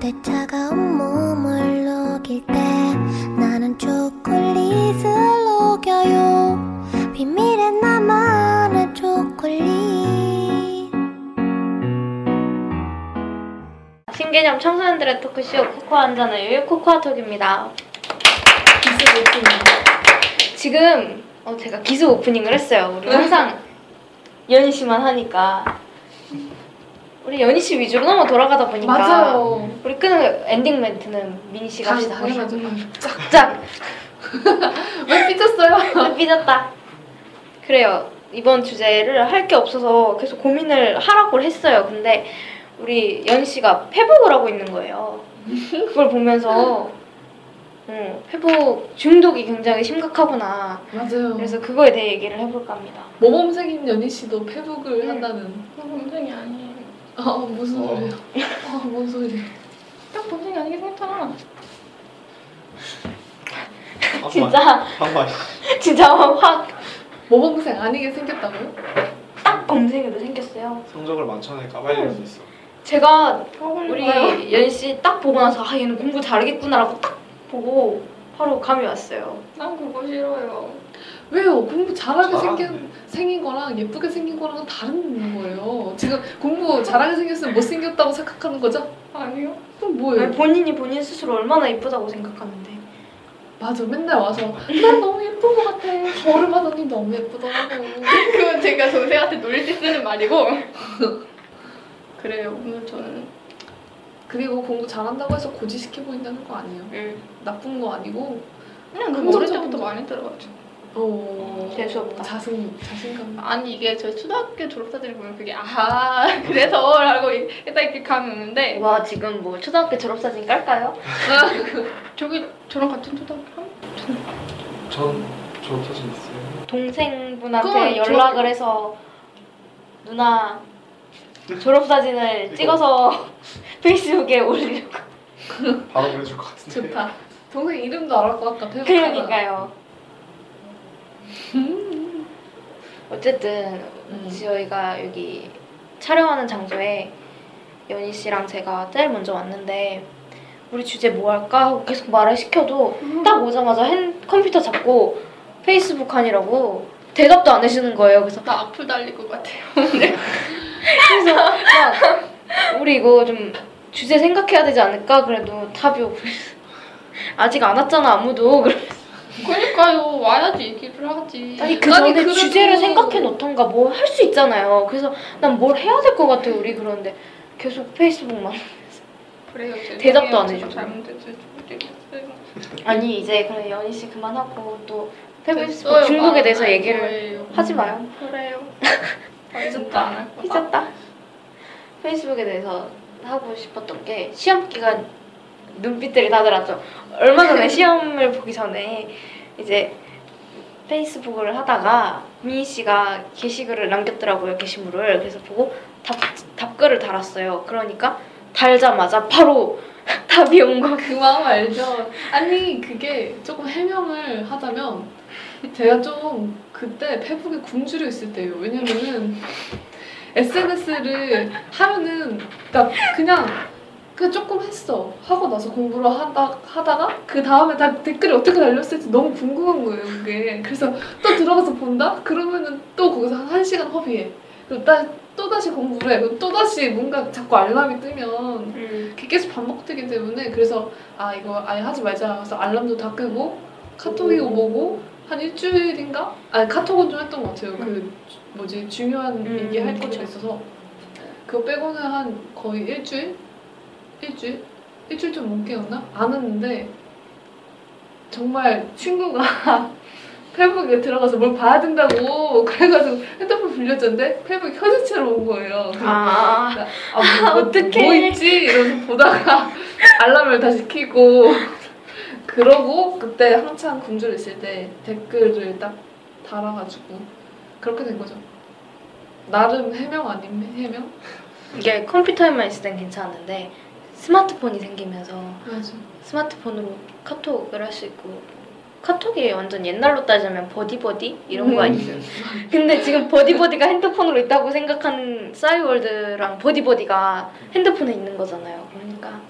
그대 차가운 몸을 녹일 때 나는 초콜릿을 녹여요 비밀의 나만의 초콜릿 신개념 청소년들의 토크쇼 코코아 한잔의 유유 코코아톡입니다. 기술 오프닝. 지금 어, 제가 기수 오프닝을 했어요. 우리 항상 연희 씨만 하니까 우리 연희 씨 위주로 너무 돌아가다 보니까 맞아요. 우리 끝은 엔딩 멘트는 미니 씨가 합시다. 당연하죠. 짝! 왜 삐졌어요? 삐졌다. 그래요. 이번 주제를 할 게 없어서 계속 고민을 하라고 했어요. 근데 우리 연희 씨가 페북을 하고 있는 거예요. 그걸 보면서 음, 페북 중독이 굉장히 심각하구나. 맞아요. 그래서 그거에 대해 얘기를 해볼까 합니다. 모범생인 연희 씨도 페북을 음. 한다는. 범생이 아니에요. 아 무슨 어. 소리야? 아뭔 소리야? 딱 범생이 아니게 생겼잖아. 진짜 한번 진짜 확딱 모범생 아니게 생겼다고요? 검색에도 생겼어요. 성적을 만천에 까발릴 수 있어. 제가 우리 연희 씨딱 보고 나서 아 얘는 공부 잘하겠구나라고 딱 보고 바로 감이 왔어요. 난 그거 싫어요. 왜요? 공부 잘하게. 생긴 생긴 거랑 예쁘게 생긴 거랑은 다른 거예요. 지금 공부 잘하게 생겼으면 못 생겼다고 생각하는 거죠? 아니요. 그럼 뭐예요? 아니, 본인이 본인 스스로 얼마나 이쁘다고 생각하는데 맞아 맨날 와서 난 너무 예쁜 것 같아. 저를 봐더니 너무 예쁘더라고. 그건 제가 동생한테 놀릴 때 쓰는 말이고. 그래요. 오늘 저는 그리고 공부 잘한다고 해서 고지시켜 보인다는 거 아니에요. 응. 나쁜 거 아니고 그냥 그 어릴 때부터 거. 많이 들어가지고. 어 재수없다. 자신 자신감. 아니 이게 저희 초등학교 졸업사들이 보면 그게 아 그래서 라고 일단 이렇게 감이 오는데 와 지금 뭐 초등학교 졸업사진 깔까요? 저기 저랑 같은 초등학교 한 전 졸업사진 있어요. 동생분한테 그건 연락을 해서 누나 졸업사진을 찍어서 페이스북에 올리려고 바로 보내줄 것 같은데. 좋다. 동생 이름도 알을 것 같다. 페북 그러니까요 어쨌든 음. 저희가 여기 촬영하는 장소에 연희 씨랑 제가 제일 먼저 왔는데 우리 주제 뭐 할까 하고 계속 말을 시켜도 딱 오자마자 핸 컴퓨터 잡고 페이스북 하니라고 대답도 안 해주는 거예요. 그래서 나 악플 달릴 것 같아요. 그래서 막 우리 이거 좀 주제 생각해야 되지 않을까? 그래도 답이 없어. 아직 안 왔잖아 아무도. 그러 니까요 와야지 얘기를 하지. 아니 그 전에 그래도- 주제를 생각해 놓던가 뭐 할 수 있잖아요. 그래서 난 뭘 해야 될 것 같아 우리 그런데 계속 페이스북만. 그래요. 죄송해요. 대답도 안. 잘못했어요. 아니 이제 그래 연희 씨 그만하고 또 페이스북. 중독에 대해서 말 얘기를 거예요. 하지 마요. 그래요. 진짜 안할 거야. 잊었다. 페이스북에 대해서 하고 싶었던 게 시험 기간 눈빛들이 다들 왔죠. 얼마 전에 시험을 보기 전에 이제 페이스북을 하다가 미희 씨가 게시글을 남겼더라고요 게시물을 그래서 보고 답 답글을 달았어요. 그러니까 달자마자 바로 답이 온 거. 그 마음 알죠. 아니 그게 조금 해명을 하자면 제가 좀 그때 페북에 굶주려 있을 때예요. 왜냐면은 SNS를 하면은 그러니까 그냥 그 조금 했어 하고 나서 공부를 하다 하다가 그 다음에 다 댓글이 어떻게 달렸을지 너무 궁금한 거예요 그게 그래서 또 들어가서 본다 그러면은 또 거기서 한 1 시간 허비해 그리고 또 다시 공부를 해 그리고 또 다시 뭔가 자꾸 알람이 뜨면 음. 그게 계속 반복되기 때문에 그래서 아 이거 아예 하지 말자 그래서 알람도 다 끄고 카톡이 음. 오고 한 일주일인가? 아니 카톡은 좀 했던 것 같아요 그 뭐지 중요한 음, 얘기 할 그쵸. 것도 있어서 그거 빼고는 한 거의 일주일? 일주일? 일주일 좀 넘게 였나? 안 했는데 정말 친구가 페북에 들어가서 뭘 봐야 된다고 그래가지고 핸드폰 빌려줬는데 페북이 켜진 채로 온 거예요 아. 아, 뭐, 뭐, 어떡해. 뭐 있지? 이러면서 보다가 알람을 다시 켜고 그러고 그때 한창 굶주려 있을 때 댓글을 딱 달아가지고 그렇게 된 거죠. 나름 해명 아닌 해명? 이게 컴퓨터에만 있을 땐 괜찮았는데 스마트폰이 생기면서 맞아. 스마트폰으로 카톡을 할 수 있고 카톡이 완전 옛날로 따지면 버디버디 이런 거 아니죠? 근데 지금 버디버디가 핸드폰으로 있다고 생각하는 싸이월드랑 버디버디가 핸드폰에 있는 거잖아요. 그러니까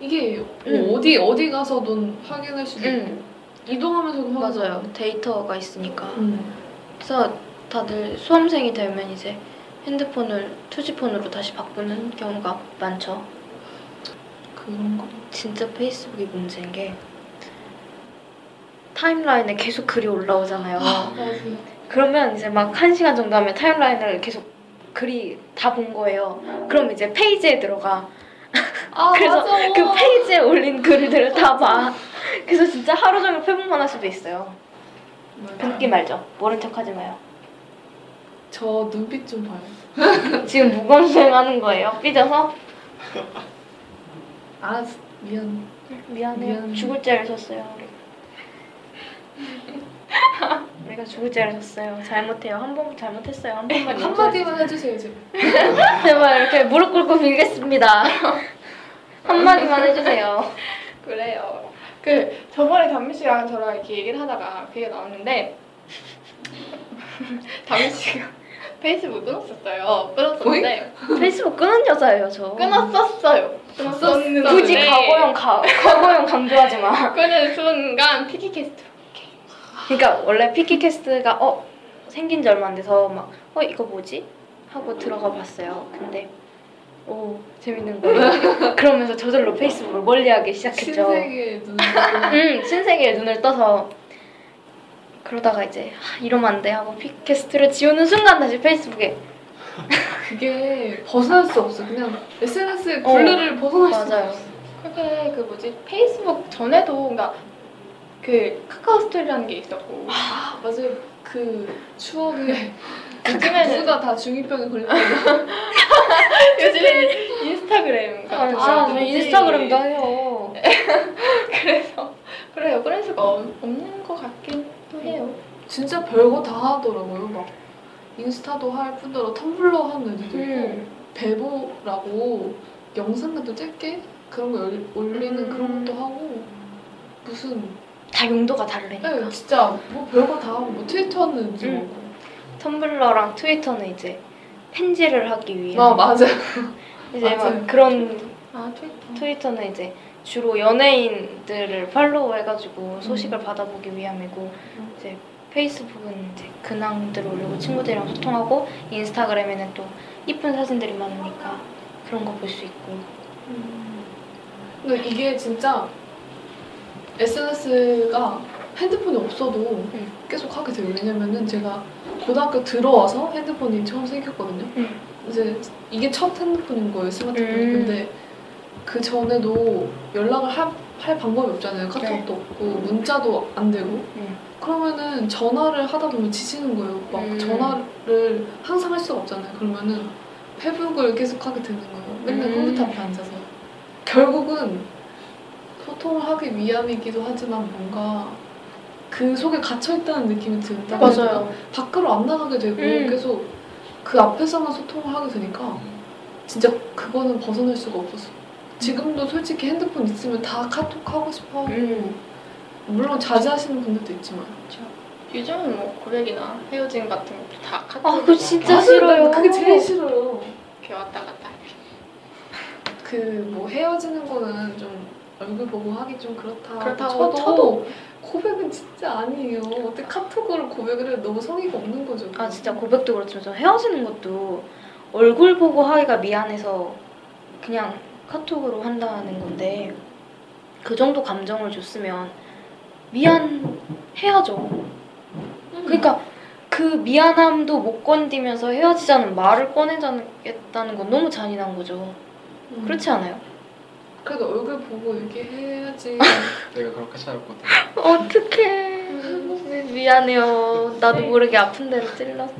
이게 음. 뭐 어디 어디 가서든 확인할 수도 있고 응 이동하면서도. 맞아요 데이터가 있으니까 음. 그래서 다들 수험생이 되면 이제 핸드폰을 2G폰으로 다시 바꾸는 경우가 많죠 그런 거. 진짜 페이스북이 문제인 게 타임라인에 계속 글이 올라오잖아요 맞아요. 그러면 이제 막 한 시간 정도 하면 타임라인을 계속 글이 다 본 거예요 그럼 이제 페이지에 들어가 아 그래서 맞아. 그 페이지에 올린 글들을 다 봐. 그래서 진짜 하루 종일 페북만 할 수도 있어요. 그 느낌 알죠? 모른 척 하지 마요. 저 눈빛 좀 봐요. 지금 무건수행 하는 거예요. 삐져서? 알았어. 미안. 미안해요. 미안. 죽을 죄를 졌어요. 우리가 죽을 죄를 졌어요. 잘못해요. 한 번 잘못했어요. 한 번만 한마디만 해주세요 지금. 제발 이렇게 무릎 꿇고 빌겠습니다. 한마디만 해주세요. 그래요. 그 저번에 담미 씨랑 저랑 이렇게 얘기를 하다가 그게 나왔는데 담미 씨가 페이스북 끊었었어요. 끊었었는데 페이스북 끊은 여자예요, 저. 끊었었어요. 끊었었는데 굳이 과거형 가, 과거형 강조하지 마. 끊은 순간 피키캐스트 그러니까 원래 피키캐스트가 어 생긴 지 얼마 안 돼서 막 어 이거 뭐지 하고 들어가 봤어요. 근데 오 재밌는 거예요. 그러면서 저절로 페이스북을 멀리하기 시작했죠. 신세계의 눈. 음 신세계의 눈을 떠서 그러다가 이제 아, 이러면 안 돼 하고 피키캐스트를 지우는 순간 다시 페이스북에 그게 벗어날 수 없어. 그냥 SNS의 굴레를 벗어날 수 맞아요. 없어. 그게 그 뭐지 페이스북 전에도 그러니까 그 카카오 스토리라는 게 있었고 아 맞아요. 그 추억에 요즘에는 누가 다 중이병에 걸렸고 요즘에는 인스타그램 아, 같은 아, 저. 인스타그램도 해요. 그래서 그래요 그럴 수가 없- 없는 것 같기도 해요 진짜 별거 다 하더라고요. 막 인스타도 할 뿐더러 텀블러 하는 애들도 있고 음. 베보라고 영상 같은 짧게 그런 거 열- 올리는 음. 그런 것도 하고 무슨 다 용도가 다르니까. 네, 진짜 뭐 별거 다 하고 뭐 트위터는 이제 음. 뭐 텀블러랑 트위터는 이제 편지를 하기 위해 아 맞아요. 이제 맞아요. 막 그런 아 트위터 트위터는 이제 주로 연예인들을 팔로우 해가지고 소식을 받아보기 위함이고 음. 이제 페이스북은 이제 근황들을 올리고 친구들이랑 소통하고 인스타그램에는 또 이쁜 사진들이 많으니까 그런 거 볼 수 있고 근데 이게 진짜 SNS가 핸드폰이 없어도 음. 계속 하게 돼요. 왜냐면은 제가 고등학교 들어와서 핸드폰이 처음 생겼거든요. 음. 이제 이게 첫 핸드폰인 거예요, 스마트폰이. 음. 근데 그 전에도 연락을 할, 할 방법이 없잖아요. 카톡도 네. 없고 문자도 안 되고. 음. 그러면은 전화를 하다 보면 지치는 거예요. 막 음. 전화를 항상 할 수가 없잖아요. 그러면은 페북을 계속 하게 되는 거예요. 맨날 음. 컴퓨터 앞에 앉아서. 결국은 소통을 하기 위함이기도 하지만 뭔가 그 속에 갇혀 있다는 느낌이 든다. 맞아요. 밖으로 안 나가게 되고 음. 계속 그 앞에서만 소통을 하게 되니까 진짜 그거는 벗어날 수가 없었어. 지금도 솔직히 핸드폰 있으면 다 카톡 하고 싶어 하고 음. 물론 자제하시는 분들도 있지만 요즘은 뭐 고백이나 헤어짐 같은 것도 다 카톡 아 그거 진짜 맞아요. 싫어요. 그게 제일 싫어요. 이렇게 왔다 갔다 그 뭐 헤어지는 거는 좀 얼굴 보고 하기 좀 그렇다. 그렇다고 쳐도, 쳐도 고백은 진짜 아니에요. 어떻게 카톡으로 고백을 해도 너무 성의가 없는 거죠. 아 진짜 고백도 그렇지만 저 헤어지는 것도 얼굴 보고 하기가 미안해서 그냥 카톡으로 한다는 건데 그 정도 감정을 줬으면 미안해야죠. 음. 그러니까 그 미안함도 못 건디면서 헤어지자는 말을 꺼내자겠다는 건 너무 잔인한 거죠. 음. 그렇지 않아요? 그래도 얼굴 보고 얘기해야지. 내가 그렇게 살았거든. 어떡해. 미안해요. 나도 모르게 아픈 데로 찔렀어.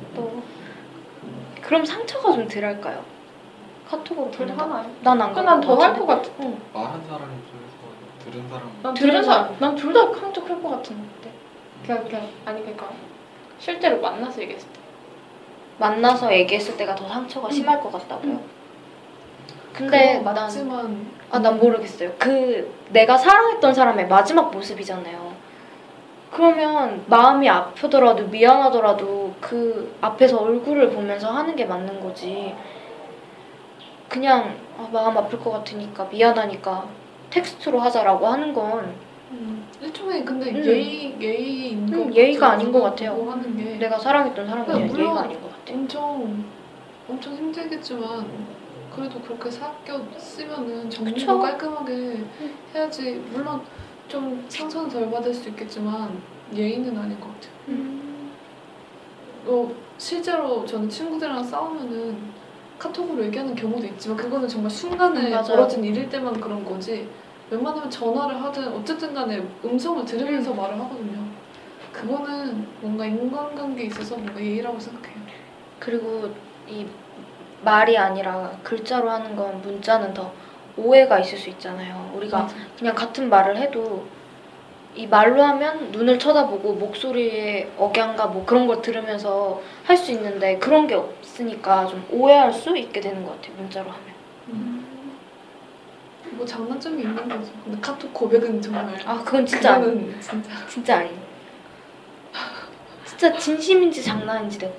그럼 상처가 좀 덜할까요? 카톡으로 덜 보낸다? 하나요? 난안 그건 난더 할 것 같아 말한 사람 입장에서 들은 사람 난 들은 둘 사람. 다, 난둘다 한쪽 할것 같은데 그냥 그냥 아니 그러니까 실제로 만나서 얘기했을 때 만나서 얘기했을 때가 더 상처가 심할 것 같다고요? 근데 그거 난, 맞지만 아, 난 모르겠어요. 그 내가 사랑했던 사람의 마지막 모습이잖아요. 그러면 마음이 아프더라도 미안하더라도 그 앞에서 얼굴을 보면서 하는 게 맞는 거지. 그냥 아, 마음 아플 것 같으니까 미안하니까 텍스트로 하자라고 하는 건 음, 일종의 근데 음. 예의 예의인 음, 것 예의가. 아닌 것 같아요. 하는 게 내가 사랑했던 사람에 대한 물론 예의가 아닌 것 같아. 엄청 엄청 힘들겠지만 그래도 그렇게 사귀었으면은 정리도 그쵸. 깔끔하게 해야지 물론 좀 상처는 덜 받을 수 있겠지만 예의는 아닌 것 같아요. 음. 어, 실제로 저는 친구들이랑 싸우면은 카톡으로 얘기하는 경우도 있지만 그거는 정말 순간에 음, 맞아요. 벌어진 일일 때만 그런 거지 웬만하면 전화를 하든 어쨌든 간에 음성을 들으면서 말을 하거든요. 그거는 뭔가 인간관계에 있어서 뭔가 예의라고 생각해요. 그리고 이 말이 아니라 글자로 하는 건 문자는 더 오해가 있을 수 있잖아요. 우리가 그냥 같은 말을 해도 이 말로 하면 눈을 쳐다보고 목소리의 억양과 뭐 그런 걸 들으면서 할 수 있는데 그런 게 없으니까 좀 오해할 수 있게 되는 것 같아요. 문자로 하면. 뭐 장단점이 있는 거죠. 근데 카톡 고백은 정말 아 그건 진짜 아니, 진짜 진짜 아니. 진짜 진심인지 장난인지 알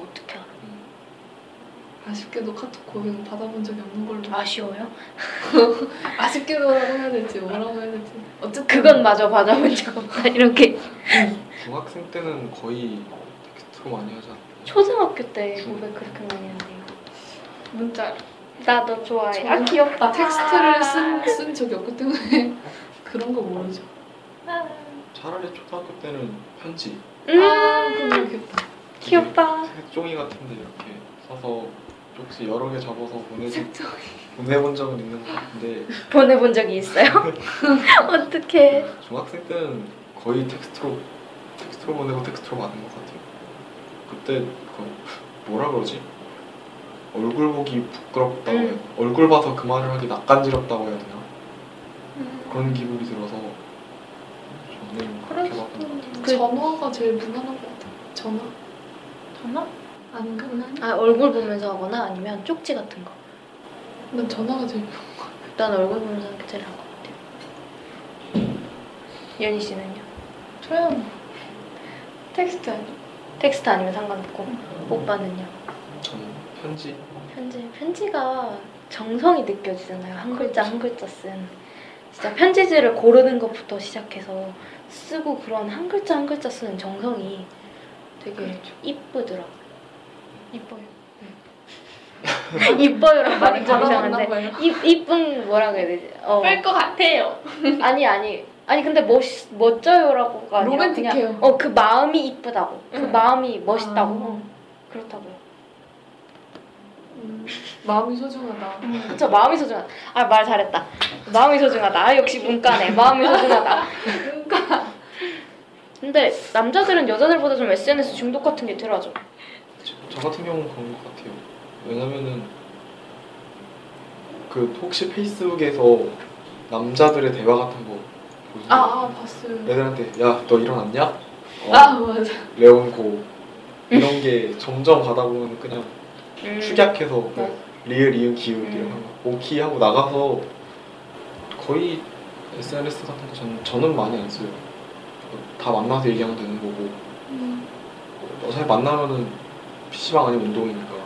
아? 아쉽게도 카톡 고백은 받아본 적이 없는 걸로 아쉬워요? 아쉽게도라고 해야 될지 뭐라고 해야 될지 어쨌든 그건 마저 받아본 적 없다. 이렇게 중학생 때는 거의 텍스트로 많이 하지 않나요? 초등학교 때 고백 그렇게 많이 했는데요. 문자 나너 좋아해. 아 귀엽다. 텍스트를 쓴, 쓴 적이 없기 때문에 그런 거 모르죠. 차라리 초등학교 때는 편지 음 아 그거 귀엽다. 귀엽다. 색종이 같은데 이렇게 써서 쪽지 여러 개 접어서 보내 색종. 보내본 적은 있는 것 같은데 보내본 적이 있어요? 어떡해. 중학생 때는 거의 텍스트로 텍스트로 보내고 텍스트로 받은 것 같아요. 그때 그 뭐라 그러지? 얼굴 보기 부끄럽다고 해야 음. 얼굴 봐서 그 말을 하기 낯간지럽다고 해야 되나? 그런 기분이 들어서 저는 그렇게 것 같아요. 그- 전화가 제일 무난한 것 같아. 전화? 전화? 아 얼굴 보면서 하거나 아니면 쪽지 같은 거. 난 전화가 제일 난 얼굴 보면서 하는 게 제일 나은 것 같아요. 연희 씨는요? 저요 텍스트 아니 텍스트 아니면 상관없고 오빠는요? 저는 편지 편지 편지가 정성이 느껴지잖아요. 한 글자 한 글자 쓴 진짜 편지지를 고르는 것부터 시작해서 쓰고 그런 한 글자 한 글자 쓰는 정성이 되게 이쁘더라. 이뻐요. 이뻐요랑 말이 좀 이상한데. 이 이쁜 뭐라 그래야 되지? 어 뺄것 같아요. 아니 아니 아니 근데 멋 멋져요라고가 아니라 로맨틱해요. 그냥 어그 마음이 이쁘다고 그 응. 마음이 멋있다고 아. 그렇다고요. 음, 마음이 소중하다. 그쵸 마음이 소중하다. 아 말 잘했다. 마음이 소중하다. 아, 역시 문과네. 마음이 소중하다. 근데 남자들은 여자들보다 좀 SNS 중독 같은 게 덜하죠. 저, 저 같은 경우는 그런 것 같아요. 왜냐면은 그 혹시 페이스북에서 남자들의 대화 같은 거 보세요. 아, 아 봤어요. 애들한테 야 너 일어났냐? 어, 아 맞아. 레온고 이런 게 점점 가다 보면 그냥 음. 축약해서 뭐 네. 리을 이응 기울 음. 이런 거 오키 하고 나가서 거의 SNS 같은 거 저는, 저는 많이 안 써요. 다 만나서 얘기하면 되는 거고 음, 어차피 만나면은 PC방 아니면 운동이니까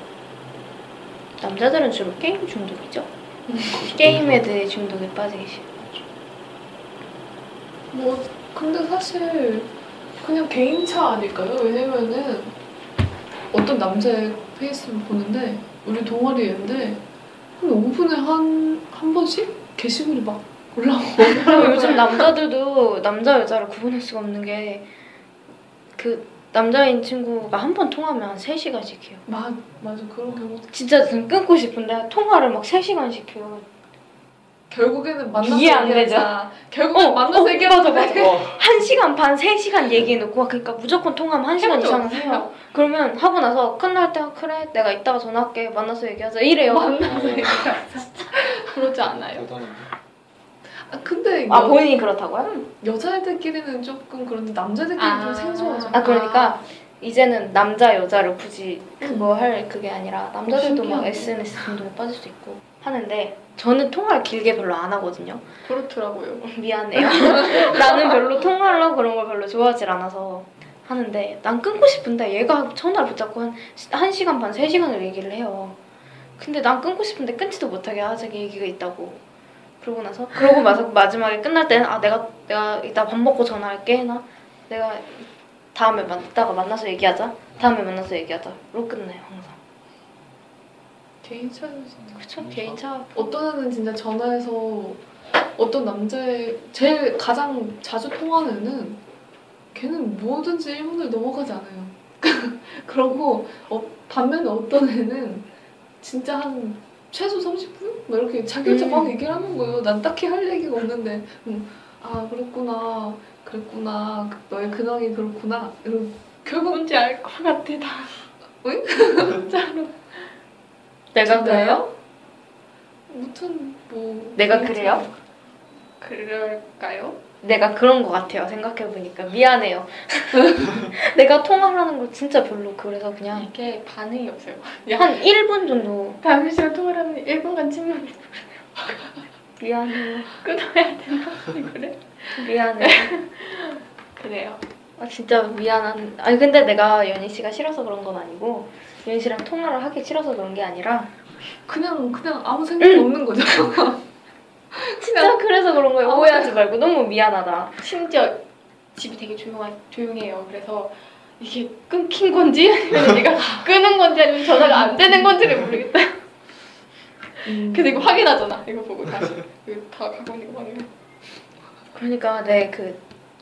남자들은 주로 게임 중독이죠. 그렇죠. 게임에 대해 중독에 빠지기 싫어. 뭐 근데 사실 그냥 개인차 아닐까요? 왜냐면은 어떤 남자의 페이스북 보는데 우리 동아리 인데 한 5분에 한, 한 번씩 게시글이 막 올라오고 그리고 요즘 남자들도 남자 여자를 구분할 수가 없는 게 그 남자인 친구가 한 번 통화하면 한 3시간씩 해요. 맞, 맞아 그런 경우도 진짜 좀 끊고 싶은데 통화를 막 3시간씩 해요. 결국에는 만나서 이해 안 얘기하자. 결국엔 어, 만나서 어, 얘기하자 맞아, 1시간 반, 3시간 얘기해놓고 그러니까 무조건 통화하면 1시간 해본 적 이상은 해요. 그러면 하고 나서 끝날 때 그래 내가 이따가 전화할게 만나서 얘기하자 이래요. 만나서 얘기하자 그러지 않아요. 대단한데 아 근데 아 여, 본인이 그렇다고요? 여자애들끼리는 조금 그런데 남자들끼리는 아. 좀 생소하죠 아 그러니까 이제는 남자 여자를 굳이 그거 할 그게 아니라 남자들도 막 신기하네. SNS 중독에 빠질 수 있고 하는데 저는 통화를 길게 별로 안 하거든요. 그렇더라고요. 미안해요. 나는 별로 통화하려고 그런 걸 별로 좋아하질 않아서 하는데 난 끊고 싶은데 얘가 전화를 붙잡고 한, 시- 한 시간 반, 세 시간을 얘기를 해요. 근데 난 끊고 싶은데 끊지도 못하게 아직 얘기가 있다고. 그러고 나서 그러고 나서 마지막에 끝날 때는 아 내가 내가 이따 밥 먹고 전화할게 나 내가 다음에 만 이따가 만나서 얘기하자. 다음에 만나서 얘기하자로 끝내요 항상. 개인 차이지. 그쵸 개인차 어떤 애는 진짜 전화해서 어떤 남자의 제일 가장 자주 통하는 애는 걔는 뭐든지 1분을 넘어가지 않아요. 그러고 어, 반면에 어떤 애는 진짜 한 최소 30분? 막 이렇게 자기 혼자 음. 막 얘기를 하는 거예요. 난 딱히 할 얘기가 없는데 음, 아 그랬구나 그랬구나 너의 근황이 그렇구나 이러고 결국 뭔지 알 것 같아 나. 응? 진짜로. 내가? 그래요? 무튼 뭐 내가 그래요? 그럴까요? 내가 그런 거 같아요 생각해 보니까 미안해요 내가 통화하는 걸 진짜 별로 그래서 그냥 이게 반응이 없어요. 한 1분 정도 다음 시간 통화를 하면 1분간 침묵 미안해요 끊어야 되나? 그래? 미안해요 그래요. 아 진짜 미안한 아니 근데 내가 연희 씨가 싫어서 그런 건 아니고 연희 씨랑 통화를 하기 싫어서 그런 게 아니라 그냥 그냥 아무 생각이 없는 거죠. 진짜 그래서 그런 거예요 오해하지 말고 너무 미안하다 심지어 집이 되게 조용하, 조용해요. 그래서 이게 끊긴 건지 아니면 내가 끄는 건지 아니면 전화가 안 되는 건지를 모르겠다. 음. 그래서 이거 확인하잖아. 이거 보고 다시 이거 다 갖고 있는 거 확인해. 그러니까 내그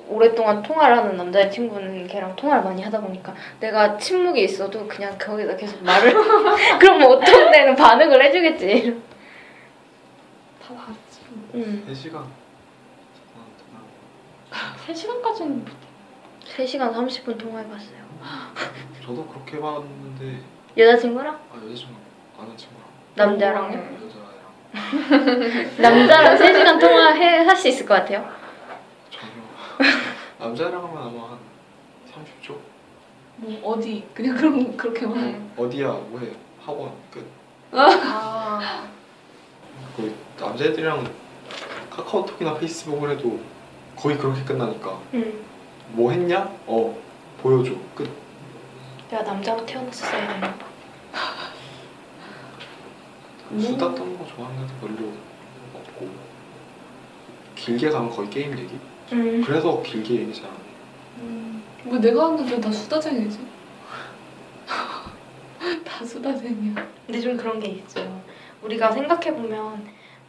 오랫동안 통화를 하는 남자의 친구는 걔랑 통화를 많이 하다 보니까 내가 침묵이 있어도 그냥 거기다 계속 말을 그러면 어떤 데는 반응을 해주겠지 다봤 지. 음. 3시간. 3시간까지는 3시간 30분 통화해봤어요. 저도 그렇게 봤는데. 여자친구랑? 아 여자친구 아는 친구랑. 남자랑요? 여자애랑. 남자랑 3시간 통화할 수 있을 것 같아요? 전혀. 남자애랑 하면 아마 한 30초? 뭐 어디? 그냥 그런 그렇게만. 응. 어디야? 뭐해? 학원? 끝. 아, 그 남자애들이랑 카카오톡이나 페이스북을 해도 거의 그렇게 끝나니까 응. 뭐 했냐? 어 보여줘 끝 내가 남자로 태어났었어야 되나 봐 수다 떠는 거 좋아하는 애도 별로 없고 길게 가면 거의 게임 얘기? 음. 그래서 길게 얘기 잘안 해. 음. 뭐 내가 하는 데 다 수다쟁이지. 다 수다쟁이야. 근데 좀 그런 게 있죠. 우리가 생각해 보면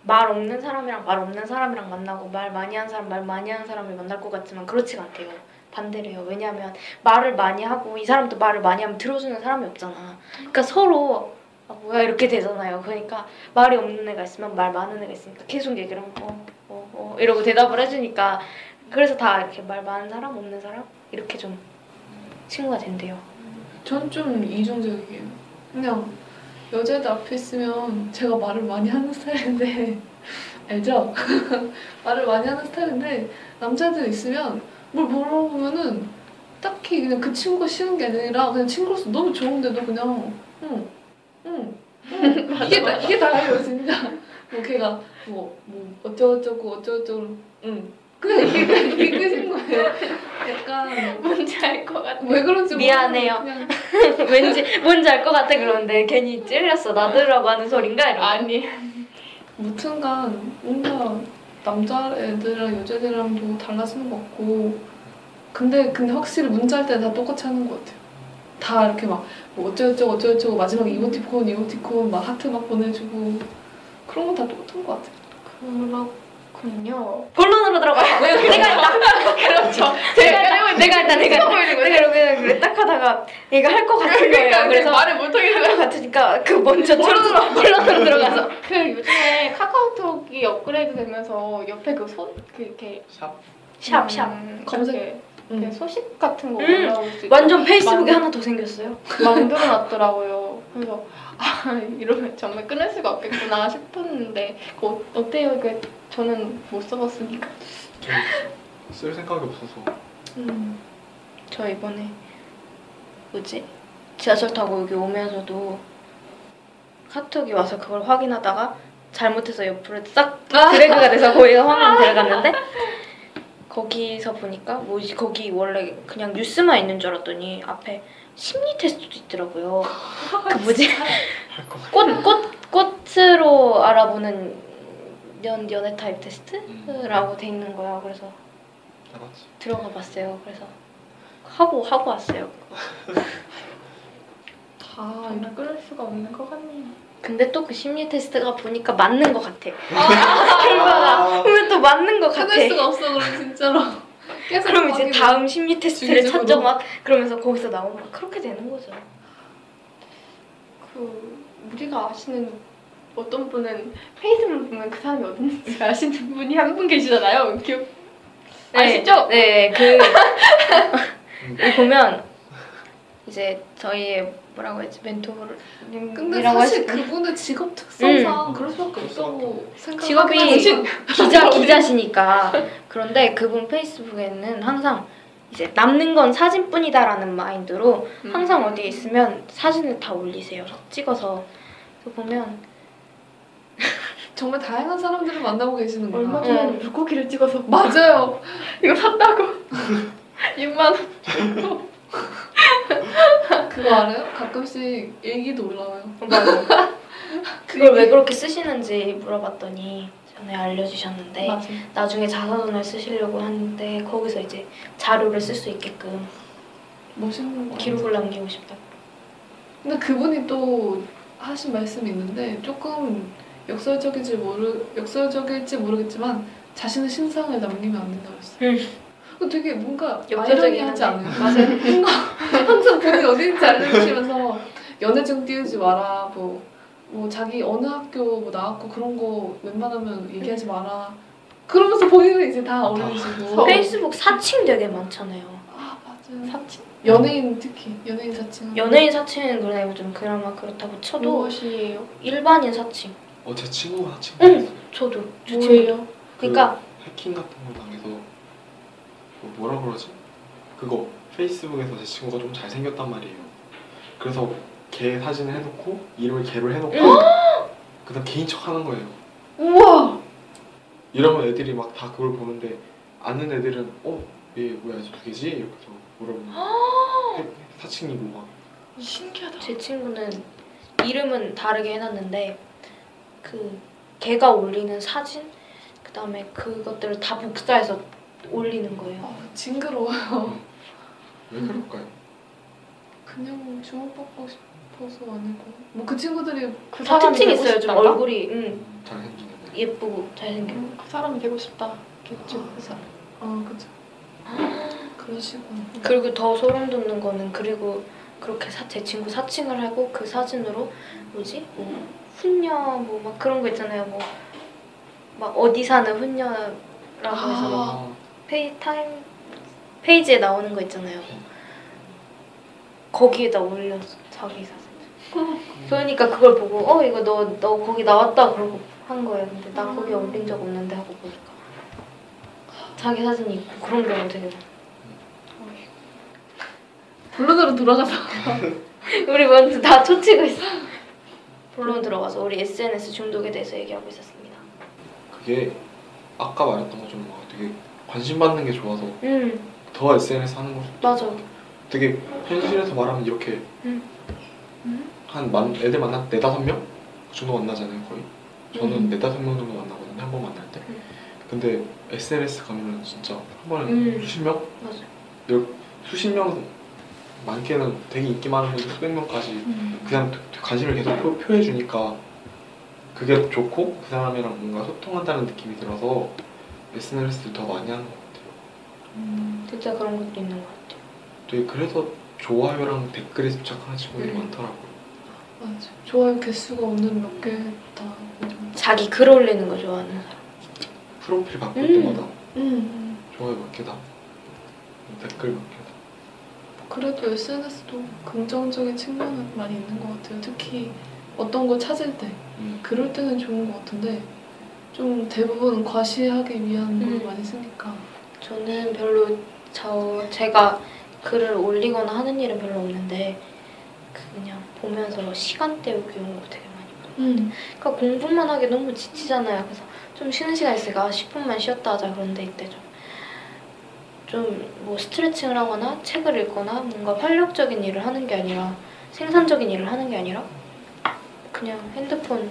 말 없는 사람이랑 말 없는 사람이랑 만나고 말 많이 하는 사람 말 많이 하는 사람을 만날 것 같지만 그렇지가 않대요. 반대래요. 왜냐하면 말을 많이 하고 이 사람도 말을 많이 하면 들어주는 사람이 없잖아. 그러니까 서로 아 뭐야 이렇게 되잖아요. 그러니까 말이 없는 애가 있으면 말 많은 애가 있으니까 계속 얘기를 하고 어, 어, 어 이러고 대답을 해주니까 그래서 다 이렇게 말 많은 사람 없는 사람 이렇게 좀 친구가 된대요. 전 좀 이중적이에요. 그냥 여자애들 앞에 있으면 제가 말을 많이 하는 스타일인데 알죠? 말을 많이 하는 스타일인데 남자애들 있으면 뭘 물어보면은 딱히 그냥 그 친구가 싫은 게 아니라 그냥 친구로서 너무 좋은데도 그냥 응, 응, 응. 이게 다 이게 다예요 진짜. 뭐 걔가 뭐 뭐 어쩌고저쩌고 어쩌고저쩌고 응. 그냥 이게 끝인 거예요. 약간 뭔지 알 것 같아. 왜 그런지 미안해요. 왠지 뭔지 알 것 같아 그러는데 괜히 찔렸어 나들라고 하는 소린가 이러고 아니. 무튼간 뭔가 남자애들이랑 여자애들이랑도 달라지는 것 같고 근데 근데 확실히 문자 할 때 다 똑같이 하는 것 같아요. 다 이렇게 막 뭐 어쩌고저쩌고 어쩌고저쩌고 마지막에 이모티콘 이모티콘 막 하트 막 보내주고 그런 건 다 똑같은 것 같아요. 그렇 군요. 본론으로 들어가 내가 일단 그렇죠. 내가 제가 일단 내가 일단 내가 거죠. 내가 이러면 그래 딱 하다가 얘가 할 것 같은 거예요 그러니까 그래서 말을 못. 할것 같으니까 그 먼저 본론으로 본론으로 들어가서 그 요즘에 카카오톡이 업그레이드 되면서 옆에 그 소, 그 이렇게 샵 샵샵 음, 검색. 이렇게 음. 그 소식 같은 거 음, 올라올 수 완전 페이스북에 만- 하나 더 생겼어요 만들어 놨더라고요. 그래서 아 이러면 정말 끊을 수가 없겠구나 싶었는데 그 어, 어때요? 그 저는 못 써봤으니까. 쓸 생각이 없어서 음. 저 이번에 뭐지 지하철 타고 여기 오면서도 카톡이 와서 그걸 확인하다가 잘못해서 옆으로 싹 드래그가 돼서 거기가 화면 들어갔는데 거기서 보니까 뭐지 거기 원래 그냥 뉴스만 있는 줄 알았더니 앞에 심리 테스트도 있더라고요. 그 뭐지 꽃 꽃 꽃으로 알아보는 연 연애 타입 테스트라고 돼 있는 거야. 그래서 해봤지. 들어가 봤어요. 그래서 하고 하고 왔어요. 다 이렇게 끊을 수가 없는 것 같네요. 근데 또 그 심리 테스트가 보니까 맞는 것 같아. 결과가 보면 또 맞는 것 같아. 끊을 수가 없어 그럼 진짜로. 그럼 이제. 다음 심리 테스트를. 찾죠 막 그러면서 거기서 나오면 막 그렇게 되는 거죠. 그 우리가 아시는 어떤 분은 페이스북 보면 그 사람이 어딘지 아시는 분이 한 분 계시잖아요. 기억 아시죠? 네, 그 보면 이제 저희의 뭐라고 했지? 근데 사실 그분의 직업 특성상 그럴 수밖에 없다고 직업이 기자 기자시니까. 그런데 그분 페이스북에는 항상 이제 남는 건 사진뿐이다라는 마인드로 항상 어디에 있으면 사진을 다 올리세요. 찍어서. 보면 정말 다양한 사람들을 만나고 계시는구나. 얼마 응. 전에 물고기를 찍어서 맞아요. 이거 샀다고 6만 원. 그거 알아요? 가끔씩 일기도 올라와요. 맞아. 그걸 왜 그렇게 쓰시는지 물어봤더니 전에 알려주셨는데 맞아. 나중에 자서전을 쓰시려고 하는데 거기서 이제 자료를 쓸 수 있게끔 멋있는 거. 기록을 남기고 싶다. 근데 그분이 또 하신 말씀이 있는데 조금 역설적일지 모르 역설적일지 모르겠지만 자신의 신상을 남기면 안 된다고 했어요. 음. 그 되게 뭔가 아이러니하지. 않아요? 맞아요. 뭔가 항상 본인 어디인지 알려주시면서 연애증 띄우지 마라 뭐. 뭐 자기 어느 학교 뭐 나왔고 그런 거 웬만하면 얘기하지 마라. 그러면서 본인은 이제 다 올리시고. 페이스북 사칭 되게 많잖아요. 아 맞아요. 사치. 연예인 특히 연예인 사칭. 연예인 사칭은 그래 좀 그나마 그렇다고 쳐도 무엇이에요? 일반인 사칭. 어, 제 친구가 친구 응. 저도 저 친구. 뭐예요? 그러니까 해킹 같은 걸 당해서 뭐 뭐라 그러지? 그거 페이스북에서 제 친구가 좀 잘생겼단 말이에요. 그래서 걔 사진을 해놓고 이름을 걔로 해놓고 그다음 개인 척 하는 거예요. 우와. 이러면 애들이 막 다 그걸 보는데 아는 애들은 어? 얘 뭐야 저 누구지? 이렇게 서 물어보는 해- 사칭이고 막 신기하다. 제 친구는 이름은 다르게 해놨는데 그 걔가 올리는 사진 그다음에 그것들을 다 복사해서 올리는 거예요. 아, 징그러워요. 왜 그럴까요? 그냥 주목받고 싶어서 아니고 뭐 그 친구들이 그 다 사람이 특징 되고 있어요. 좀 싶다가? 얼굴이 응, 잘생긴 애들. 예쁘고 잘생기고. 음, 그 사람이 되고 싶다. 겠죠. 그 사람. 아 그죠 그러시구나 그리고 더 소름 돋는 거는 그리고 그렇게 사, 제 친구 사칭을 하고 그 사진으로 뭐지 뭐 훈녀 뭐 막 그런 거 있잖아요. 뭐 막 어디 사는 훈녀라고 해서 막 아, 페이 타임 페이지에 나오는 거 있잖아요. 거기에다 올렸어 자기 사진. 그러니까 그걸 보고 어 이거 너 너 거기 나왔다. 그러고 한 거예요. 근데 나 거기 올린 적 없는데 하고 보니까. 자기 사진이 있고 그런 경우 되게 많아 본론으로 돌아가서 우리 먼저 다 초치고 있어. 본론 들어가서 우리 SNS 중독에 대해서 얘기하고 있었습니다. 그게 아까 말했던 것처럼 막 되게 관심 받는 게 좋아서 음, 더 SNS 하는 걸 수도 맞아. 되게 현실에서 말하면 이렇게 음. 한 만, 애들 만나 네 다섯 명? 그 정도 만나잖아요 거의 저는 음. 네다섯 명 정도 만나거든요 한 번 만날 때 음. 근데 SNS 가면은 진짜 한 번에 음. 수십 명? 맞아. 열, 수십 명 많게는 되게 인기 많은 분들 수백 명까지 음. 그냥 관심을 계속 표, 표해주니까 그게 좋고 그 사람이랑 뭔가 소통한다는 느낌이 들어서 SNS를 더 많이 하는 것 같아요 음, 진짜 그런 것도 있는 것 같아. 되게 그래서 좋아요랑 댓글에 집착하는 친구들이 음. 많더라고요 맞아 좋아요 개수가 오늘 몇 개다 자기 글 올리는 거 좋아하는 사람. 프로필 바꿀 음. 때마다 음 좋아요 몇 개다 댓글 몇 개다 그래도 SNS도 긍정적인 측면은 많이 있는 것 같아요 특히 어떤 거 찾을 때 음. 그럴 때는 좋은 것 같은데 좀 대부분 과시하기 위한 걸 음. 많이 쓰니까 저는 별로 저 제가 글을 올리거나 하는 일은 별로 없는데 그냥 보면서 시간 때우기 용으로 되게 많이 봐요. 음. 그러니까 공부만 하기 너무 지치잖아요. 그래서 좀 쉬는 시간 있으니까 10분만 쉬었다 하자 그런데 이때 좀 좀 뭐 스트레칭을 하거나 책을 읽거나 뭔가 활력적인 일을 하는 게 아니라 생산적인 일을 하는 게 아니라 그냥 핸드폰.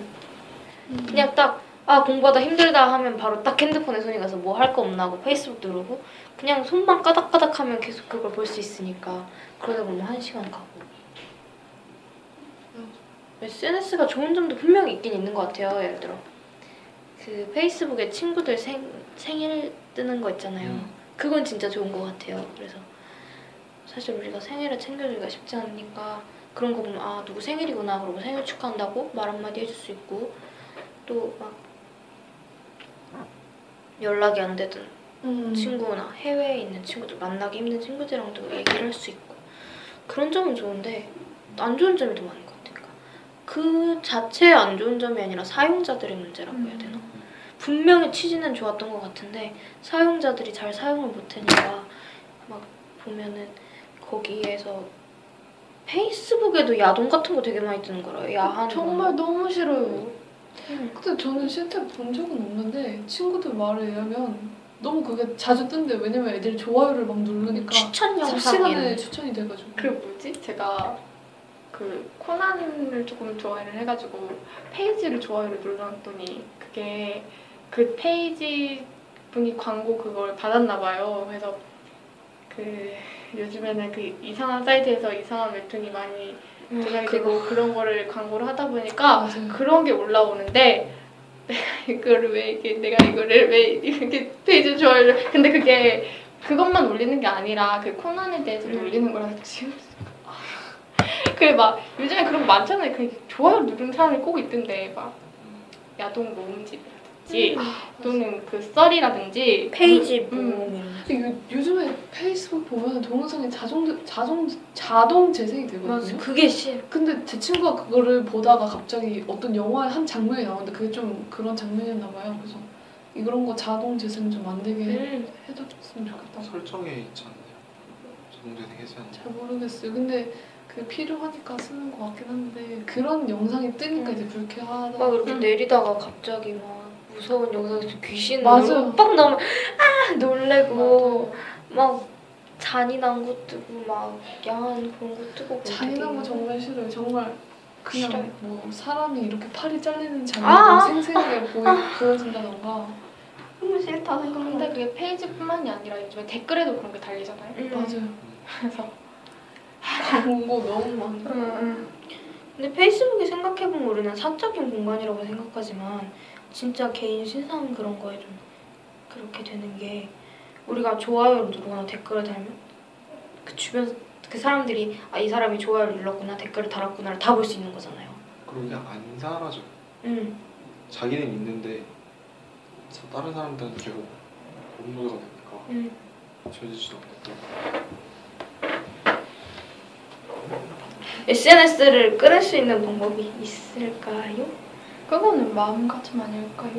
그냥 딱 아 공부하다 힘들다 하면 바로 딱 핸드폰에 손이 가서 뭐 할 거 없나 하고 페이스북 누르고 그냥 손만 까닥까닥 하면 계속 그걸 볼 수 있으니까 그러다 보면 한 시간 가고. SNS가 좋은 점도 분명히 있긴 있는 것 같아요 예를 들어. 그 페이스북에 친구들 생, 생일 뜨는 거 있잖아요. 음. 그건 진짜 좋은 것 같아요 그래서 사실 우리가 생일을 챙겨주기가 쉽지 않으니까 그런 거 보면 아 누구 생일이구나 그러고 생일 축하한다고 말 한마디 해줄 수 있고 또 막 연락이 안 되든 음. 친구나 해외에 있는 친구들 만나기 힘든 친구들이랑도 얘기를 할 수 있고 그런 점은 좋은데 안 좋은 점이 더 많은 것 같아요. 그러니까 그 자체의 안 좋은 점이 아니라 사용자들의 문제라고 해야 되나? 분명히 취지는 좋았던 것 같은데 사용자들이 잘 사용을 못하니까 막 보면은 거기에서 페이스북에도 야동 같은 거 되게 많이 뜨는 거라요. 야한 정말 너무 싫어요. 음. 근데 저는 실제로 본 적은 없는데 친구들 말에 의하면 너무 그게 자주 뜬대 왜냐면 애들이 좋아요를 막 누르니까 추천 영상에 추천이 돼가지고 그 뭐지? 제가 그 코난을 조금 좋아를 해가지고 페이지를 좋아요를 눌러놨더니 그게 그 페이지 분이 광고 그걸 받았나 봐요. 그래서 그 요즘에는 그 이상한 사이트에서 이상한 웹툰이 많이 제작이 되고 그런 거를 광고를 하다 보니까 맞아요. 그런 게 올라오는데 내가 이거를 왜 이게 내가 이거를 왜 이렇게 페이지 좋아요를 근데 그게 그것만 올리는 게 아니라 그 코난에 대해서 도 음. 올리는 거라서 지금 그래 막 요즘에 그런 거 많잖아요. 그 좋아요 누르는 사람이 꼭 있던데 막 야동 모음집 이라든지 또는 그 썰이라든지 페이지 음, 이런 거. 근데 요, 요즘에 페이스북 보면 동영상이 자동 자동 자동 재생이 맞아. 되거든요. 그게 시 근데 제 친구가 그거를 보다가 갑자기 어떤 영화의 한 장면이 나오는데 그게 좀 그런 장면이었나 봐요. 그래서 이런 거 자동 재생 좀 안 되게 음. 해줬으면 좋겠다. 설정에 있지 않나요? 자동 재생 해지 않나요? 잘 모르겠어요. 근데 그 필요하니까 쓰는 것 같긴 한데 그런 영상이 뜨니까 음. 이제 불쾌하다. 막 이렇게 음. 내리다가 갑자기 막 무서운 영상에서 귀신. 빡 나오면 아 놀래고 막 잔인한 거 뜨고 막 야한 그런 거 뜨고 잔인한 거 정말 싫어요. 정말 그냥 싫어요. 뭐 사람이 이렇게 팔이 잘리는 장면이 아, 아. 생생하게 보이, 보여준다던가 너무 싫다 생각하는데 그게 페이지뿐만이 아니라 요즘에 댓글에도 그런 게 달리잖아요. 음. 맞아요. 그래서 광고 너무 많아. 근데 페이스북이 생각해보면 우리는 사적인 공간이라고 생각하지만 진짜 개인 신상 그런 거에 좀 그렇게 되는 게 우리가 좋아요를 누르거나 댓글을 달면 그 주변 그 사람들이 아 이 사람이 좋아요를 눌렀구나 댓글을 달았구나를 다 볼 수 있는 거잖아요. 그냥 안 사라져요. 음. 자기는 있는데 저 다른 사람들은 계속 업로드가 되니까 음. 지워지지도 않고 SNS를 끊을 수 있는 방법이 있을까요? 그거는 마음가짐 아닐까요?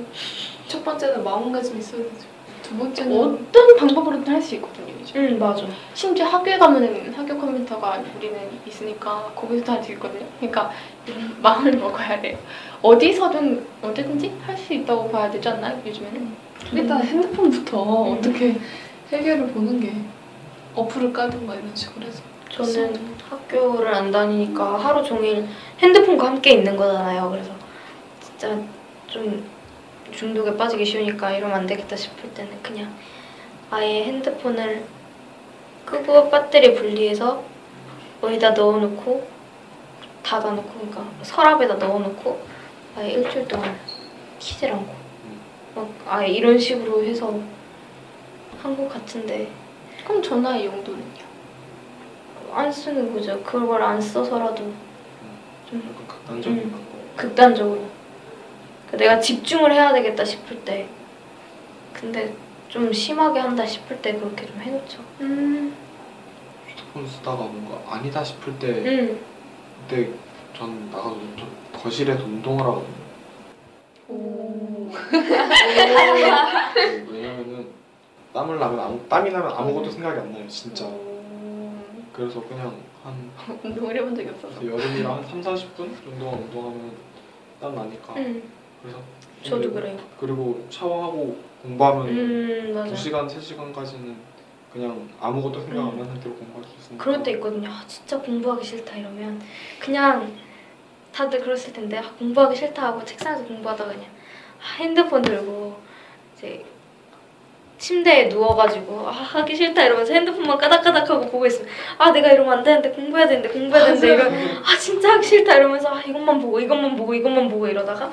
첫 번째는 마음가짐 있어야 되죠. 두 번째는 어떤 방법으로든 할 수 있거든요. 요즘. 응 맞아. 심지어 학교에 가면은 학교 컴퓨터가 우리는 있으니까 거기서 다 할 수 있거든요. 그러니까 이런 마음을 먹어야 돼요. 어디서든 언제든지 할 수 있다고 봐야 되지 않나요? 요즘에는? 일단 핸드폰부터 음. 어떻게 해결을 보는 게 어플을 깔든가 이런 식으로 해서 저는 학교를 안 다니니까 하루 종일 핸드폰과 함께 있는 거잖아요. 그래서 진짜 좀 중독에 빠지기 쉬우니까 이러면 안 되겠다 싶을 때는 그냥 아예 핸드폰을 끄고 배터리 분리해서 어디다 넣어놓고 닫아놓고 그러니까 서랍에다 넣어놓고 아예 일주일 동안 키질 않고 막 아예 이런 식으로 해서 한 것 같은데 그럼 전화의 용도는요? 안 쓰는 거죠. 그걸 안 써서라도 좀 약간 극단적인 음. 방법. 극단적으로. 그러니까 내가 집중을 해야 되겠다 싶을 때, 근데 좀 심하게 한다 싶을 때 그렇게 좀 해놓죠. 음. 휴대폰 쓰다가 뭔가 아니다 싶을 때 응. 그때 전 나가서 좀 거실에서 운동을 하거든요. 오. 왜냐면은 땀을 나면 아무, 땀이 나면 아무것도 생각이 안 나요 진짜. 음. 그래서 그냥 한 운동을 해본 적이 없어서. 여름이라 한 3, 40분 정도만 운동하면 땀 나니까 응. 그래서 저도 그래요. 그리고 샤워하고 공부하면 음, 맞아. 2시간, 3시간까지는 그냥 아무것도 생각 안 하는 상태로 공부할 수 있으니까 그럴 때 있거든요. 아, 진짜 공부하기 싫다 이러면 그냥 다들 그랬을 텐데 아, 공부하기 싫다 하고 책상에서 공부하다가 그냥 핸드폰 들고 이제 침대에 누워가지고 아 하기 싫다 이러면서 핸드폰만 까닥까닥하고 보고 있으면 아 내가 이러면 안 되는데 공부해야 되는데 공부해야 되는데 이러 아 진짜 하기 싫다 이러면서 아 이것만 보고 이것만 보고 이것만 보고 이러다가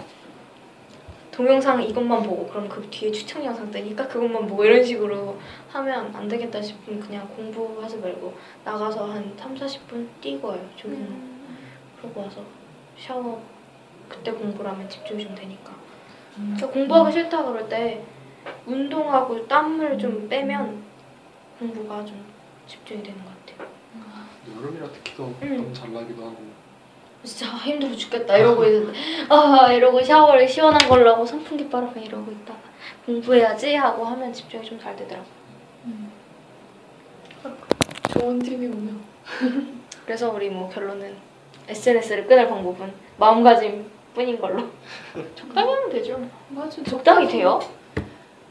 동영상 이것만 보고 그럼 그 뒤에 추천 영상 뜨니까 그것만 보고 이런 식으로 하면 안 되겠다 싶으면 그냥 공부하지 말고 나가서 한 3, 40분 뛰고 와요 조깅 그러고 와서 샤워 그때 공부를 하면 집중이 좀 되니까. 그러니까 공부하기 싫다 그럴 때 운동하고 땀을 좀 빼면 공부가 좀 집중이 되는 것 같아요. 여름이라 특히 더. 너무 잘 나기도 하고 진짜 힘들어 죽겠다 이러고 있는데 아 이러고 샤워를 시원한 걸로 하고 선풍기 바람에 이러고 있다가 공부해야지 하고 하면 집중이 좀 잘 되더라고 좋은 팁이군요. 그래서 우리 뭐 결론은 SNS를 끊을 방법은 마음가짐 뿐인 걸로 적당히 하면 되죠 맞아. 적당히 돼요?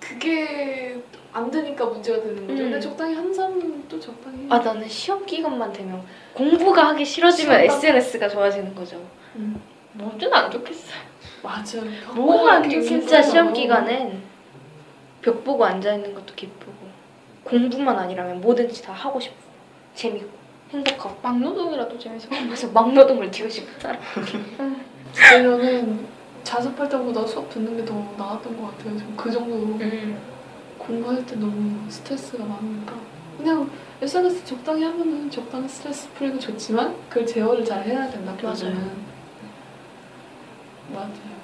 그게 안 되니까 문제가 되는 거죠. 음. 근데 적당히 한 사람은 또 적당히. 아 나는 시험 기간만 되면 공부가 하기 싫어지면 시험당- SNS가 좋아지는 거죠 뭐든 안 좋겠어요. 맞아. 뭐가 진짜. 시험 기간엔 벽 보고 앉아 있는 것도 기쁘고 공부만 아니라면 뭐든지 다 하고 싶고 재밌고 행복하고 막노동이라도 재밌어. 그래서 막노동을 뛰고 싶다. 저는 자습할 때보다 수업 듣는 게 더 나았던 것 같아요. 그 정도로 음. 공부할 때 너무 스트레스가 많으니까 그냥 SNS 적당히 하면은 적당히 스트레스 풀리고 좋지만 그걸 제어를 잘 해야 된다. 그러면은 맞아요.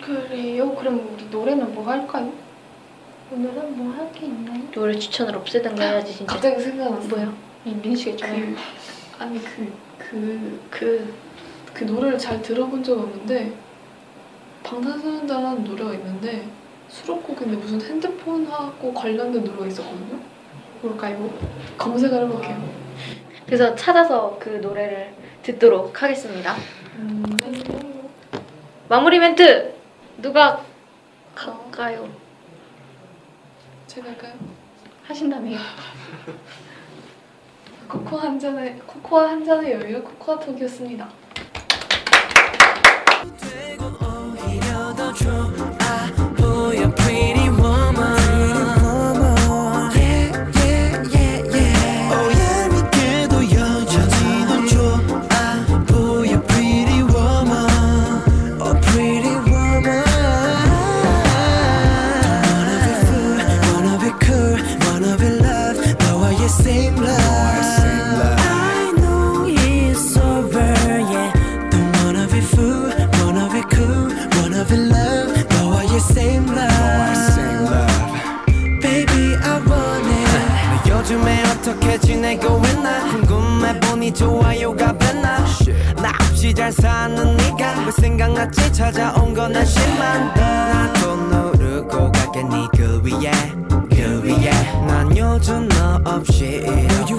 그래요? 그럼 우리 노래는 뭐 할까요? 오늘은 뭐 할 게 있나요? 노래 추천을 없애든가 해야지 진짜. 갑자기 생각났어. 뭐야? 민빈 씨가 있잖아요. 그 아니 그그 그 그 노래를 잘 들어본 적 없는데 방탄소년단이라는 노래가 있는데 수록곡인데 무슨 핸드폰하고 관련된 노래가 있었거든요. 뭘까요? 검색을 해볼게요. 그래서 찾아서 그 노래를 듣도록 하겠습니다. 음, 마무리 멘트 누가 갈까요? 제가 할까요? 하신다며요. 코코아 한 잔의 코코아 한 잔의 여유 코코아 톡이었습니다. 잘 사는 네가 왜 생각났지? 찾아온 건 한심한 나도 누르고 갈게 네그 위에 그 위에. 난 요즘 너 없이 이렇게